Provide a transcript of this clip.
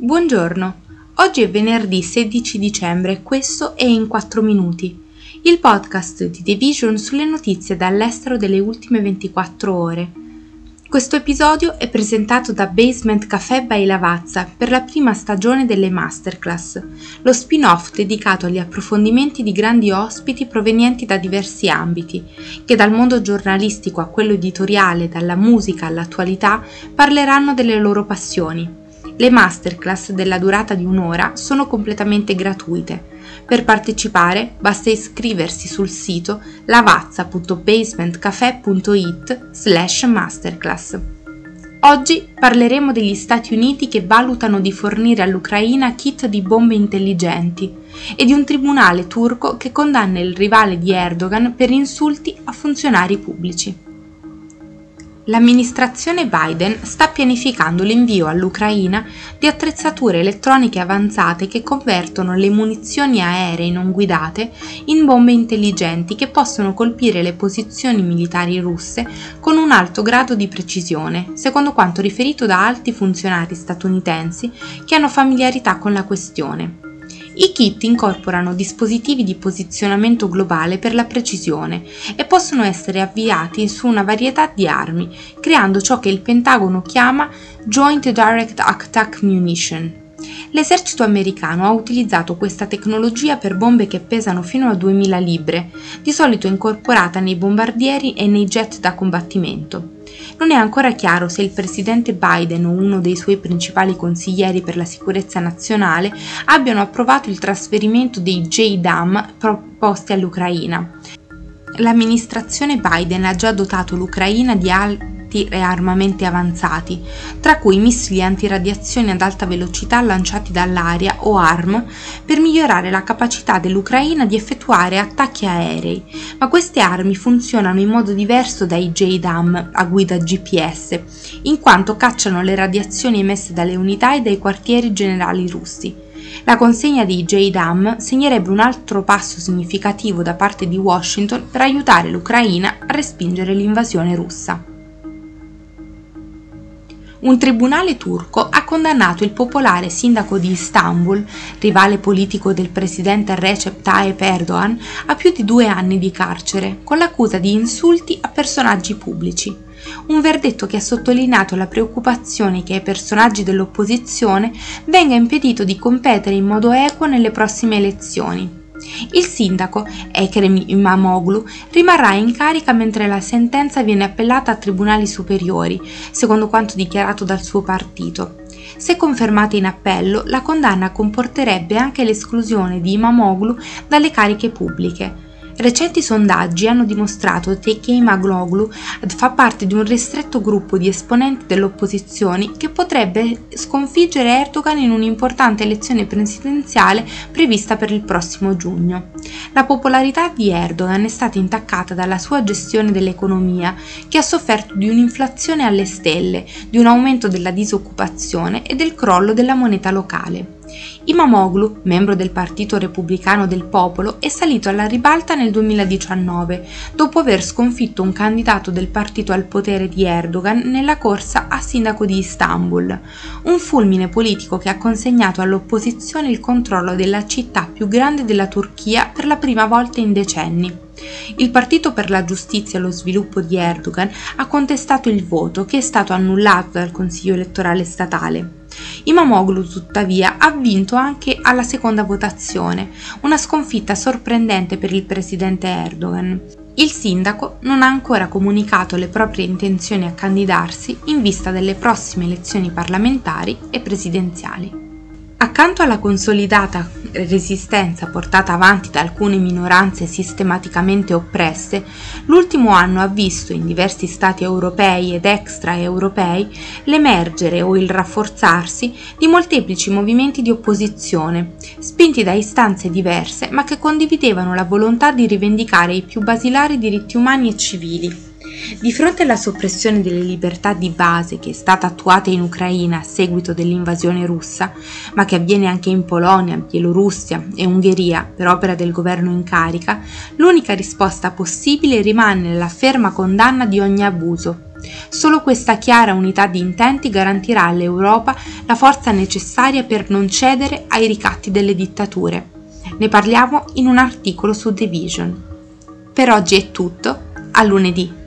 Buongiorno, oggi è venerdì 16 dicembre e questo è In 4 Minuti, il podcast di The Vision sulle notizie dall'estero delle ultime 24 ore. Questo episodio è presentato da Basement Café by Lavazza per la prima stagione delle Masterclass, lo spin-off dedicato agli approfondimenti di grandi ospiti provenienti da diversi ambiti, che dal mondo giornalistico a quello editoriale, dalla musica all'attualità, parleranno delle loro passioni le masterclass della durata di un'ora sono completamente gratuite. Per partecipare basta iscriversi sul sito lavazza.basementcafe.it slash masterclass. Oggi parleremo degli Stati Uniti che valutano di fornire all'Ucraina kit di bombe intelligenti e di un tribunale turco che condanna il rivale di Erdogan per insulti a funzionari pubblici l'amministrazione Biden sta pianificando l'invio all'Ucraina di attrezzature elettroniche avanzate che convertono le munizioni aeree non guidate in bombe intelligenti che possono colpire le posizioni militari russe con un alto grado di precisione, secondo quanto riferito da alti funzionari statunitensi che hanno familiarità con la questione. I kit incorporano dispositivi di posizionamento globale per la precisione e possono essere avviati su una varietà di armi, creando ciò che il Pentagono chiama Joint Direct Attack Munition. L'esercito americano ha utilizzato questa tecnologia per bombe che pesano fino a 2000 libre, di solito incorporata nei bombardieri e nei jet da combattimento. Non è ancora chiaro se il presidente Biden o uno dei suoi principali consiglieri per la sicurezza nazionale abbiano approvato il trasferimento dei JDAM proposti all'Ucraina. L'amministrazione Biden ha già dotato l'Ucraina di altri e armamenti avanzati, tra cui missili antiradiazione ad alta velocità lanciati dall'aria o ARM per migliorare la capacità dell'Ucraina di effettuare attacchi aerei, ma queste armi funzionano in modo diverso dai JDAM a guida GPS, in quanto cacciano le radiazioni emesse dalle unità e dai quartieri generali russi. La consegna di JDAM segnerebbe un altro passo significativo da parte di Washington per aiutare l'Ucraina a respingere l'invasione russa un tribunale turco ha condannato il popolare sindaco di Istanbul, rivale politico del presidente Recep Tayyip Erdogan, a più di due anni di carcere, con l'accusa di insulti a personaggi pubblici. Un verdetto che ha sottolineato la preoccupazione che ai personaggi dell'opposizione venga impedito di competere in modo equo nelle prossime elezioni. Il sindaco, Ekrem Imamoglu, rimarrà in carica mentre la sentenza viene appellata a tribunali superiori, secondo quanto dichiarato dal suo partito. Se confermata in appello, la condanna comporterebbe anche l'esclusione di Imamoglu dalle cariche pubbliche. Recenti sondaggi hanno dimostrato che Keimagoglu fa parte di un ristretto gruppo di esponenti dell'opposizione che potrebbe sconfiggere Erdogan in un'importante elezione presidenziale prevista per il prossimo giugno. La popolarità di Erdogan è stata intaccata dalla sua gestione dell'economia, che ha sofferto di un'inflazione alle stelle, di un aumento della disoccupazione e del crollo della moneta locale. Imamoglu, membro del Partito Repubblicano del Popolo, è salito alla ribalta nel 2019, dopo aver sconfitto un candidato del partito al potere di Erdogan nella corsa a sindaco di Istanbul, un fulmine politico che ha consegnato all'opposizione il controllo della città più grande della Turchia per la prima volta in decenni. Il Partito per la Giustizia e lo Sviluppo di Erdogan ha contestato il voto che è stato annullato dal Consiglio elettorale statale. Imamoglu tuttavia ha vinto anche alla seconda votazione, una sconfitta sorprendente per il presidente Erdogan. Il sindaco non ha ancora comunicato le proprie intenzioni a candidarsi in vista delle prossime elezioni parlamentari e presidenziali. Accanto alla consolidata resistenza portata avanti da alcune minoranze sistematicamente oppresse, l'ultimo anno ha visto in diversi stati europei ed extraeuropei l'emergere o il rafforzarsi di molteplici movimenti di opposizione, spinti da istanze diverse ma che condividevano la volontà di rivendicare i più basilari diritti umani e civili. Di fronte alla soppressione delle libertà di base che è stata attuata in Ucraina a seguito dell'invasione russa, ma che avviene anche in Polonia, Bielorussia e Ungheria per opera del governo in carica, l'unica risposta possibile rimane la ferma condanna di ogni abuso, Solo questa chiara unità di intenti garantirà all'Europa la forza necessaria per non cedere ai ricatti delle dittature. Ne parliamo in un articolo su The Vision. Per oggi è tutto, a lunedì!